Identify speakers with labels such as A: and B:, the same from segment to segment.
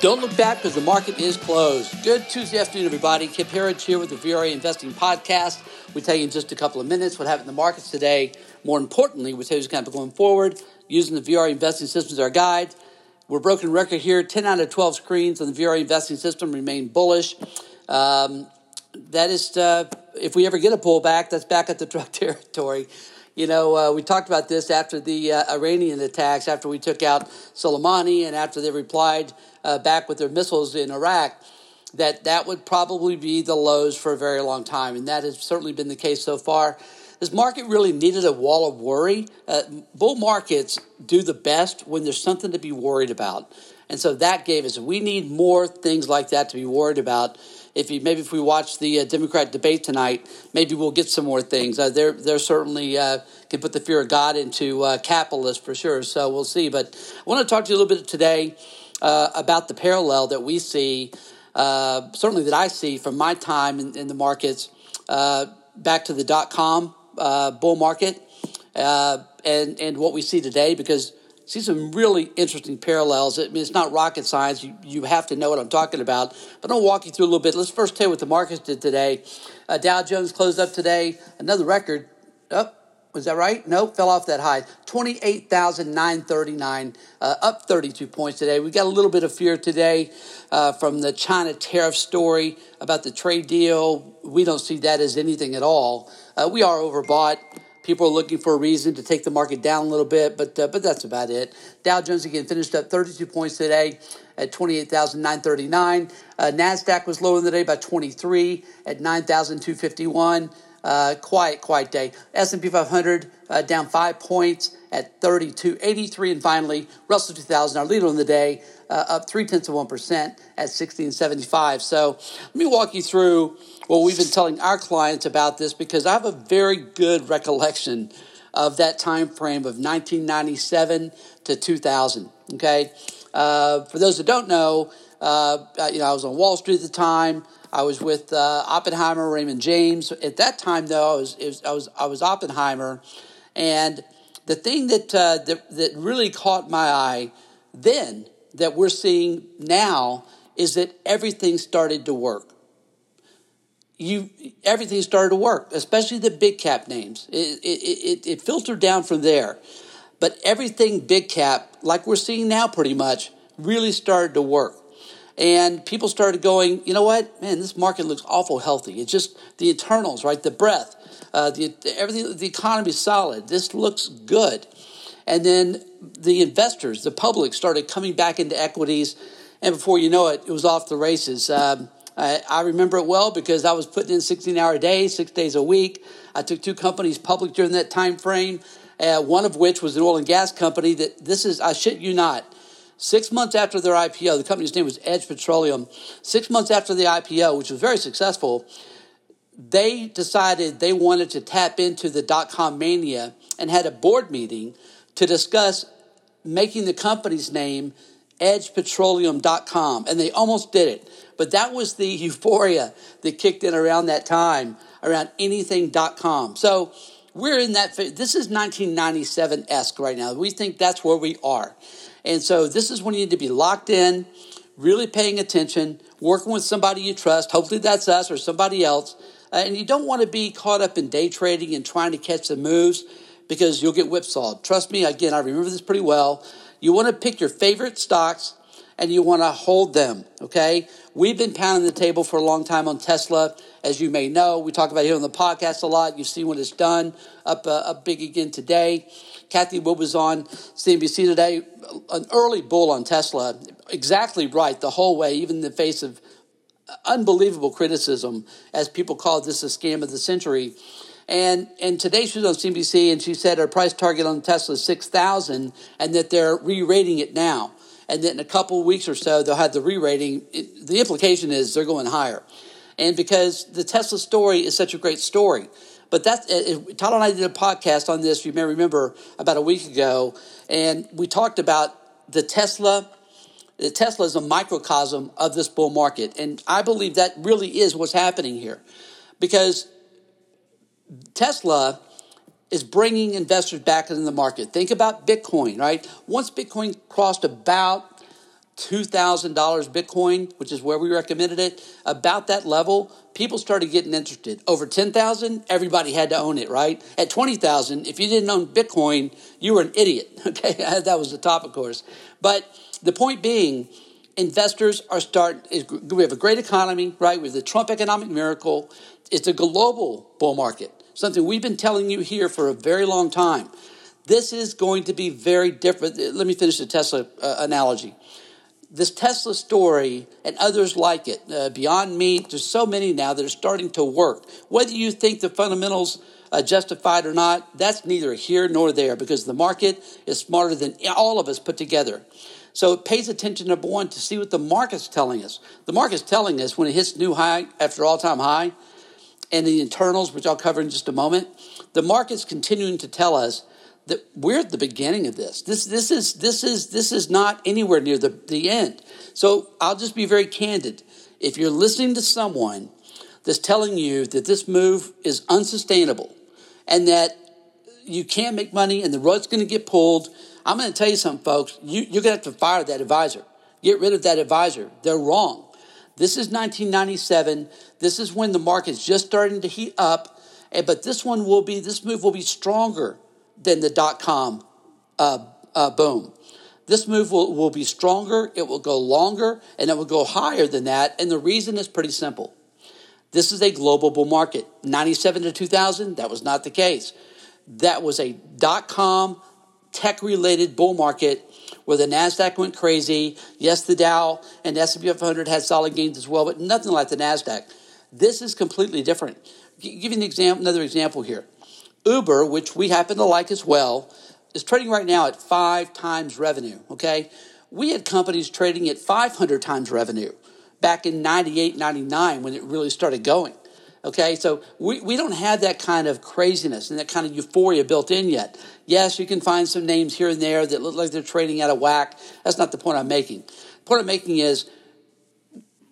A: Don't look back because the market is closed. Good Tuesday afternoon, everybody. Kip Herriage here with the VRA Investing Podcast. We tell you in just a couple of minutes what happened in the markets today. More importantly, we tell you what's going going forward using the VRA Investing System as our guide. We're broken record here. 10 out of 12 screens on the VRA Investing System remain bullish. Um, that is, uh, if we ever get a pullback, that's back at the truck territory. You know, uh, we talked about this after the uh, Iranian attacks, after we took out Soleimani, and after they replied uh, back with their missiles in Iraq, that that would probably be the lows for a very long time, and that has certainly been the case so far. This market really needed a wall of worry. Uh, bull markets do the best when there's something to be worried about, and so that gave us. We need more things like that to be worried about if you maybe if we watch the uh, Democrat debate tonight, maybe we'll get some more things. Uh, they're they're certainly uh, can put the fear of God into uh, capitalists for sure. So we'll see. But I want to talk to you a little bit today uh, about the parallel that we see, uh, certainly that I see from my time in, in the markets back to the dot com bull market and and what we see today because see some really interesting parallels. I mean, it's not rocket science. You, you have to know what I'm talking about. But I'll walk you through a little bit. Let's first tell you what the markets did today. Uh, Dow Jones closed up today, another record. Oh, was that right? Nope, fell off that high. 28,939, uh, up 32 points today. We got a little bit of fear today uh, from the China tariff story about the trade deal. We don't see that as anything at all. Uh, we are overbought. People are looking for a reason to take the market down a little bit, but uh, but that's about it. Dow Jones again finished up 32 points today at 28,939. Uh, Nasdaq was lower in the day by 23 at 9,251. Uh, quiet, quiet day. S&P 500 uh, down five points at 32.83, and finally Russell 2000, our leader in the day, uh, up three tenths of one percent at 16.75. So let me walk you through what we've been telling our clients about this because I have a very good recollection of that time frame of 1997 to 2000. Okay, uh, for those that don't know, uh, you know I was on Wall Street at the time. I was with uh, Oppenheimer, Raymond James. At that time, though, I was, was I was I was Oppenheimer, and the thing that, uh, that that really caught my eye then that we're seeing now is that everything started to work. You everything started to work, especially the big cap names. It, it, it, it filtered down from there, but everything big cap, like we're seeing now, pretty much, really started to work and people started going, you know what, man, this market looks awful healthy. It's just the internals, right? The breath, uh, the everything, the economy is solid. This looks good, and then the investors, the public, started coming back into equities, and before you know it, it was off the races. Um, I, I, remember it well because I was putting in 16 hour days, six days a week. I took two companies public during that time frame. Uh, one of which was an oil and gas company that this is, I shit you not, Six months after their IPO, the company's name was Edge Petroleum. Six months after the IPO, which was very successful, they decided they wanted to tap into the dot com mania and had a board meeting to discuss making the company's name edgepetroleum.com. And they almost did it. But that was the euphoria that kicked in around that time, around anything.com. So we're in that, phase. this is 1997 esque right now. We think that's where we are. And so this is when you need to be locked in, really paying attention, working with somebody you trust. Hopefully that's us or somebody else. And you don't want to be caught up in day trading and trying to catch the moves because you'll get whipsawed. Trust me, again, I remember this pretty well. You want to pick your favorite stocks and you want to hold them, okay? We've been pounding the table for a long time on Tesla. As you may know, we talk about it here on the podcast a lot. You've seen what it's done, up, uh, up big again today. Cathie Wood was on CNBC today, an early bull on Tesla, exactly right the whole way, even in the face of unbelievable criticism, as people call this a scam of the century. And and today she was on CNBC and she said her price target on Tesla is six thousand, and that they're re-rating it now, and then in a couple weeks or so they'll have the re-rating. It, the implication is they're going higher, and because the Tesla story is such a great story. But that's eh, eh, Todd and I did a podcast on this. You may remember about a week ago, and we talked about the Tesla. The Tesla is a microcosm of this bull market, and I believe that really is what's happening here, because Tesla is bringing investors back into the market. Think about Bitcoin, right? Once Bitcoin crossed about $2,000 Bitcoin, which is where we recommended it, about that level, people started getting interested. Over 10,000, everybody had to own it, right? At 20,000, if you didn't own Bitcoin, you were an idiot. Okay, that was the top, of course. But the point being, investors are starting, we have a great economy, right? We have the Trump economic miracle. It's a global bull market, something we've been telling you here for a very long time. This is going to be very different. Let me finish the Tesla uh, analogy this Tesla story and others like it, uh, Beyond Meat, there's so many now that are starting to work. Whether you think the fundamentals uh, justified or not, that's neither here nor there because the market is smarter than all of us put together. So it pays attention, number one, to see what the market's telling us. The market's telling us when it hits new high after all time high, and the internals, which I'll cover in just a moment, the market's continuing to tell us that we're at the beginning of this. This this is this is this is not anywhere near the, the end. So I'll just be very candid. If you're listening to someone that's telling you that this move is unsustainable and that you can't make money and the rug's going to get pulled, I'm going to tell you something, folks. You, you're going to have to fire that advisor. Get rid of that advisor. They're wrong. This is 1997. This is when the market's just starting to heat up. But this one will be, this move will be stronger than the dot com uh, uh, boom. This move will, will be stronger, it will go longer, and it will go higher than that. And the reason is pretty simple. This is a global bull market. 97 to 2000, that was not the case. That was a dot com tech related bull market where the Nasdaq went crazy. Yes, the Dow and S&P 500 had solid gains as well, but nothing like the Nasdaq. This is completely different. Give you an example, another example here. Uber, which we happen to like as well, is trading right now at five times revenue. Okay. We had companies trading at 500 times revenue back in 98, 99 when it really started going. Okay, so we, we don't have that kind of craziness and that kind of euphoria built in yet. Yes, you can find some names here and there that look like they're trading out of whack. That's not the point I'm making. The point I'm making is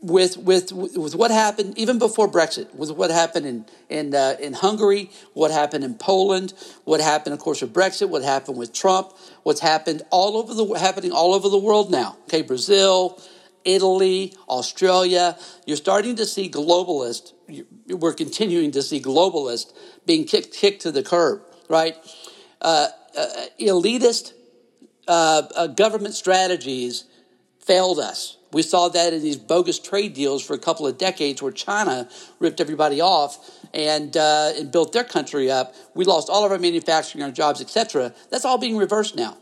A: with, with, with what happened even before Brexit, with what happened in, in, uh, in Hungary, what happened in Poland, what happened, of course, with Brexit, what happened with Trump, what's happened all over the happening all over the world now. Okay, Brazil, Italy, Australia. You're starting to see globalists. We're continuing to see globalists being kicked, kicked to the curb, right? Uh, uh, elitist uh, uh government strategies failed us we saw that in these bogus trade deals for a couple of decades where China ripped everybody off and, uh, and built their country up. We lost all of our manufacturing, our jobs, etc. That's all being reversed now.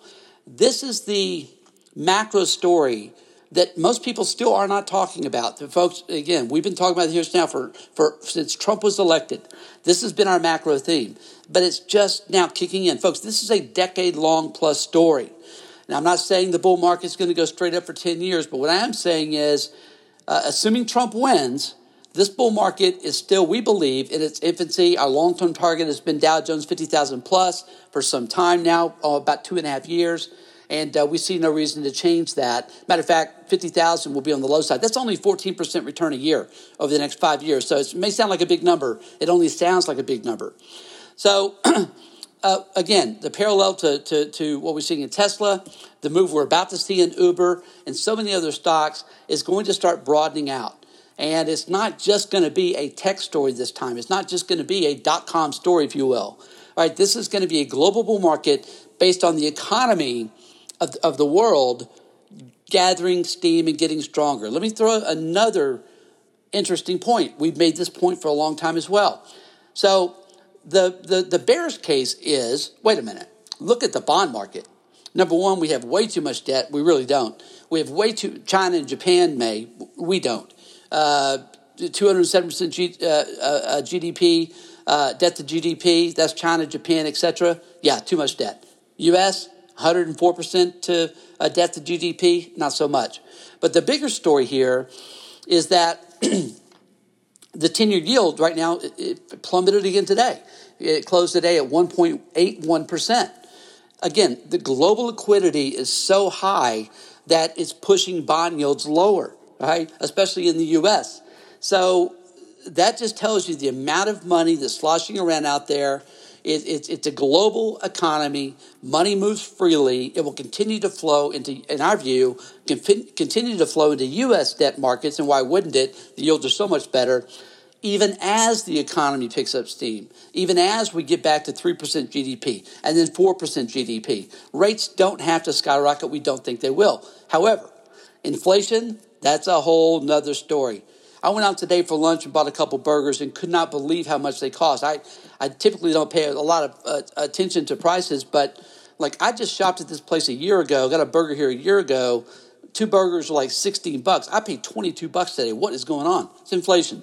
A: This is the macro story that most people still are not talking about. The folks, again, we've been talking about this now for, for since Trump was elected. This has been our macro theme, but it's just now kicking in. Folks, this is a decade long plus story. Now, I'm not saying the bull market is going to go straight up for 10 years, but what I am saying is, uh, assuming Trump wins, this bull market is still, we believe, in its infancy. Our long term target has been Dow Jones 50,000 plus for some time now, oh, about two and a half years. And uh, we see no reason to change that. Matter of fact, 50,000 will be on the low side. That's only 14% return a year over the next five years. So it may sound like a big number, it only sounds like a big number. So, uh, again, the parallel to, to, to what we're seeing in Tesla, the move we're about to see in Uber, and so many other stocks is going to start broadening out. And it's not just going to be a tech story this time. It's not just going to be a dot com story, if you will. All right, this is going to be a global bull market based on the economy of, of the world gathering steam and getting stronger. Let me throw another interesting point. We've made this point for a long time as well. So the, the, the bear's case is wait a minute, look at the bond market. Number one, we have way too much debt. We really don't. We have way too, China and Japan may, we don't. Uh, 207% G, uh, uh, GDP, uh, debt to GDP, that's China, Japan, etc. Yeah, too much debt. US, 104% to uh, debt to GDP, not so much. But the bigger story here is that the 10 year yield right now it, it plummeted again today. It closed today at 1.81%. Again, the global liquidity is so high that it's pushing bond yields lower, right? Especially in the US. So that just tells you the amount of money that's sloshing around out there. It, it's, it's a global economy. Money moves freely. It will continue to flow into, in our view, continue to flow into U.S. debt markets. And why wouldn't it? The yields are so much better. Even as the economy picks up steam, even as we get back to 3% GDP and then 4% GDP, rates don't have to skyrocket. We don't think they will. However, inflation, that's a whole nother story. I went out today for lunch and bought a couple burgers and could not believe how much they cost. I, I typically don't pay a lot of uh, attention to prices, but like I just shopped at this place a year ago, got a burger here a year ago. Two burgers were like 16 bucks. I paid 22 bucks today. What is going on? It's inflation.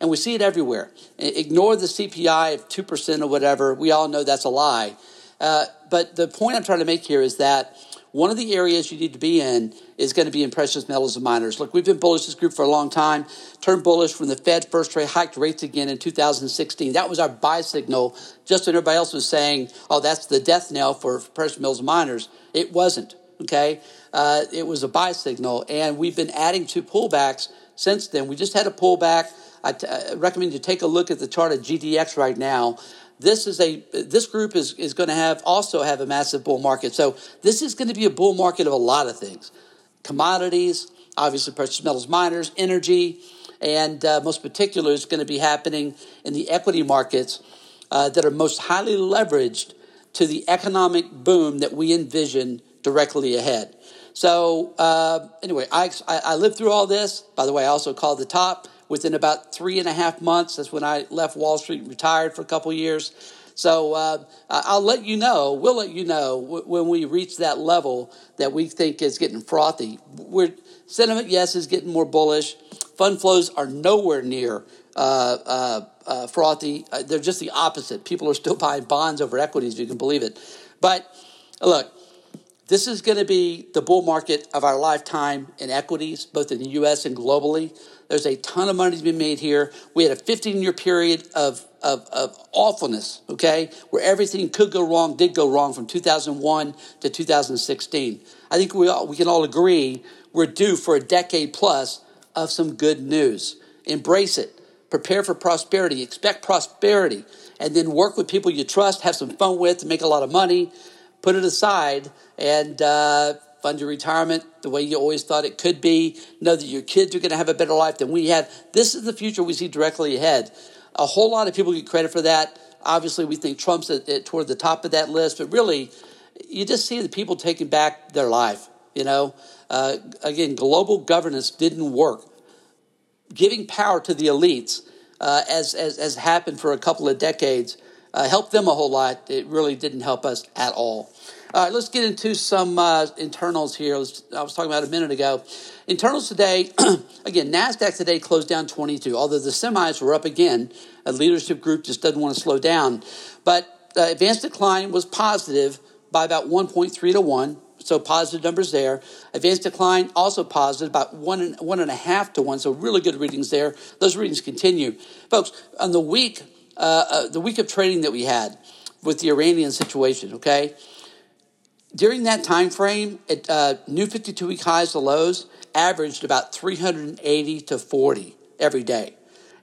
A: And we see it everywhere. Ignore the CPI of 2% or whatever. We all know that's a lie. Uh, but the point I'm trying to make here is that one of the areas you need to be in is going to be in precious metals and miners. Look, we've been bullish this group for a long time. Turned bullish when the Fed first rate hiked rates again in 2016. That was our buy signal. Just when everybody else was saying, "Oh, that's the death knell for precious metals and miners," it wasn't. Okay, uh, it was a buy signal, and we've been adding to pullbacks since then. We just had a pullback. I, t- I recommend you take a look at the chart of GDX right now this is a this group is, is going to have also have a massive bull market. So this is going to be a bull market of a lot of things, commodities, obviously precious metals, miners, energy, and uh, most particular is going to be happening in the equity markets uh, that are most highly leveraged to the economic boom that we envision directly ahead. So uh, anyway, I, I lived through all this. By the way, I also called the top within about three and a half months. That's when I left Wall Street and retired for a couple years. So uh, I'll let you know, we'll let you know when we reach that level that we think is getting frothy. We're, sentiment, yes, is getting more bullish. Fund flows are nowhere near uh, uh, uh frothy. Uh, they're just the opposite. People are still buying bonds over equities, if you can believe it. But look, this is going to be the bull market of our lifetime in equities, both in the US and globally. There's a ton of money to be made here. We had a 15 year period of, of, of awfulness, okay, where everything could go wrong, did go wrong from 2001 to 2016. I think we, all, we can all agree we're due for a decade plus of some good news. Embrace it. Prepare for prosperity. Expect prosperity. And then work with people you trust, have some fun with, make a lot of money. Put it aside and uh, fund your retirement the way you always thought it could be. Know that your kids are going to have a better life than we had. This is the future we see directly ahead. A whole lot of people get credit for that. Obviously, we think Trump's at, at, toward the top of that list, but really, you just see the people taking back their life. You know, uh, again, global governance didn't work. Giving power to the elites, uh, as, as as happened for a couple of decades, uh, helped them a whole lot. It really didn't help us at all. All right, let's get into some uh, internals here. I was talking about a minute ago. Internals today, again, NASDAQ today closed down 22, although the semis were up again. A leadership group just doesn't want to slow down. But uh, advanced decline was positive by about 1.3 to 1, so positive numbers there. Advanced decline also positive, about one and, one and a half to 1, so really good readings there. Those readings continue. Folks, on the week, uh, uh the week of trading that we had with the Iranian situation, okay? During that time frame, it, uh, new 52 week highs to lows averaged about 380 to 40 every day.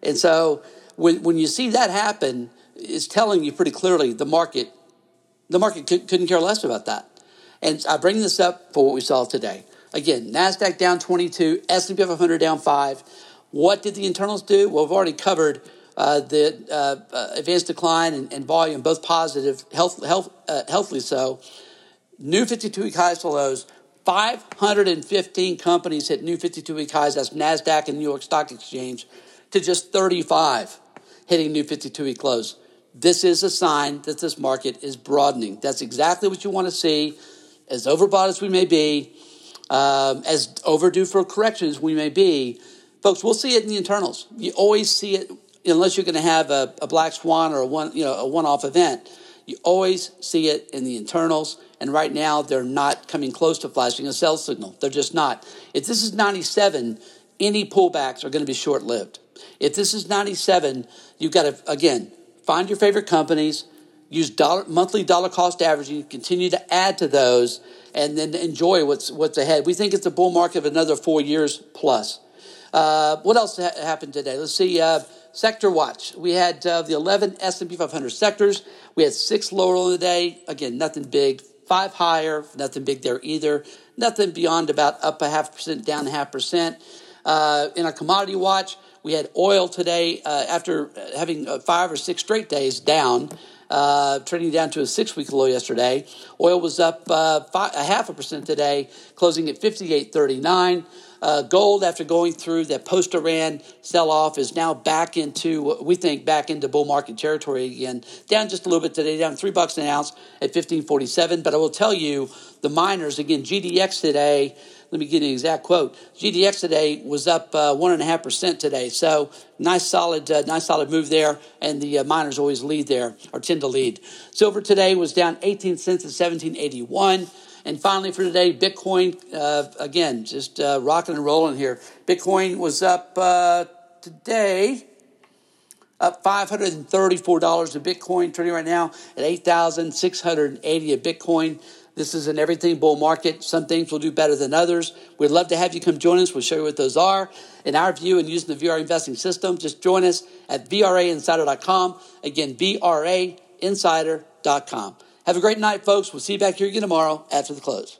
A: And so when, when you see that happen, it's telling you pretty clearly the market the market couldn't care less about that. And I bring this up for what we saw today. Again, Nasdaq down 22, S&P 500 down 5. What did the internals do? Well, we've already covered uh, the uh, uh, advanced decline and, and, volume, both positive, health, health, uh, healthily so. New 52 week highs to lows. 515 companies hit new 52 week highs. That's NASDAQ and New York Stock Exchange to just 35 hitting new 52 week lows. This is a sign that this market is broadening. That's exactly what you want to see. As overbought as we may be, um, as overdue for corrections we may be, folks, we'll see it in the internals. You always see it unless you're going to have a, a black swan or a one, you know, a one-off event. You always see it in the internals. And right now, they're not coming close to flashing a sell signal. They're just not. If this is 97, any pullbacks are going to be short lived. If this is 97, you've got to, again, find your favorite companies, use dollar, monthly dollar cost averaging, continue to add to those, and then enjoy what's, what's ahead. We think it's a bull market of another four years plus. Uh, what else ha- happened today? Let's see. Uh, sector watch. We had uh, the 11 S&P 500 sectors. We had six lower on the day. Again, nothing big. Five higher, nothing big there either. Nothing beyond about up a half percent, down a half percent. Uh, in our commodity watch, we had oil today uh, after having uh, five or six straight days down, uh, trading down to a six week low yesterday. Oil was up uh, five, a half a percent today, closing at 58.39. Uh, gold, after going through that post Iran sell off, is now back into, we think, back into bull market territory again. Down just a little bit today, down three bucks an ounce at 1547. But I will tell you, the miners, again, GDX today, let me get an exact quote. GDX today was up uh, one and a half percent today, so nice solid, uh, nice solid move there. And the uh, miners always lead there or tend to lead. Silver today was down 18 cents at 1781. And finally, for today, Bitcoin uh, again just uh, rocking and rolling here. Bitcoin was up uh, today up $534 a Bitcoin, trading right now at 8,680 a Bitcoin. This is an everything bull market. Some things will do better than others. We'd love to have you come join us. We'll show you what those are. In our view and using the VRA investing system, just join us at VRAinsider.com. Again, VRAinsider.com. Have a great night, folks. We'll see you back here again tomorrow after the close.